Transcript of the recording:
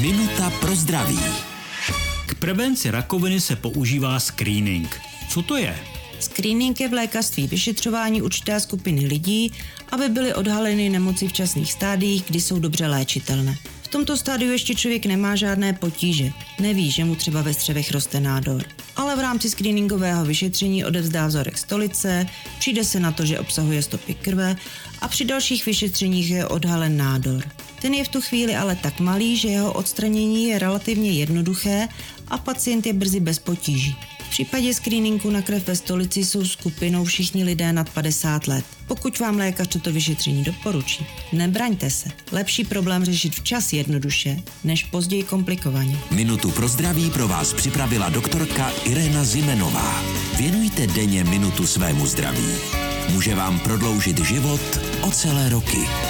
Minuta pro zdraví. K prevenci rakoviny se používá screening. Co to je? Screening je v lékařství vyšetřování určité skupiny lidí, aby byly odhaleny nemoci v časných stádiích, kdy jsou dobře léčitelné. V tomto stádiu ještě člověk nemá žádné potíže. Neví, že mu třeba ve střevech roste nádor. Ale v rámci screeningového vyšetření odevzdá vzorek stolice, přijde se na to, že obsahuje stopy krve a při dalších vyšetřeních je odhalen nádor. Ten je v tu chvíli ale tak malý, že jeho odstranění je relativně jednoduché a pacient je brzy bez potíží. V případě screeningu na krev ve stolici jsou skupinou všichni lidé nad 50 let. Pokud vám lékař toto vyšetření doporučí, nebraňte se. Lepší problém řešit včas jednoduše, než později komplikovaně. Minutu pro zdraví pro vás připravila doktorka Irena Zimenová. Věnujte denně minutu svému zdraví. Může vám prodloužit život o celé roky.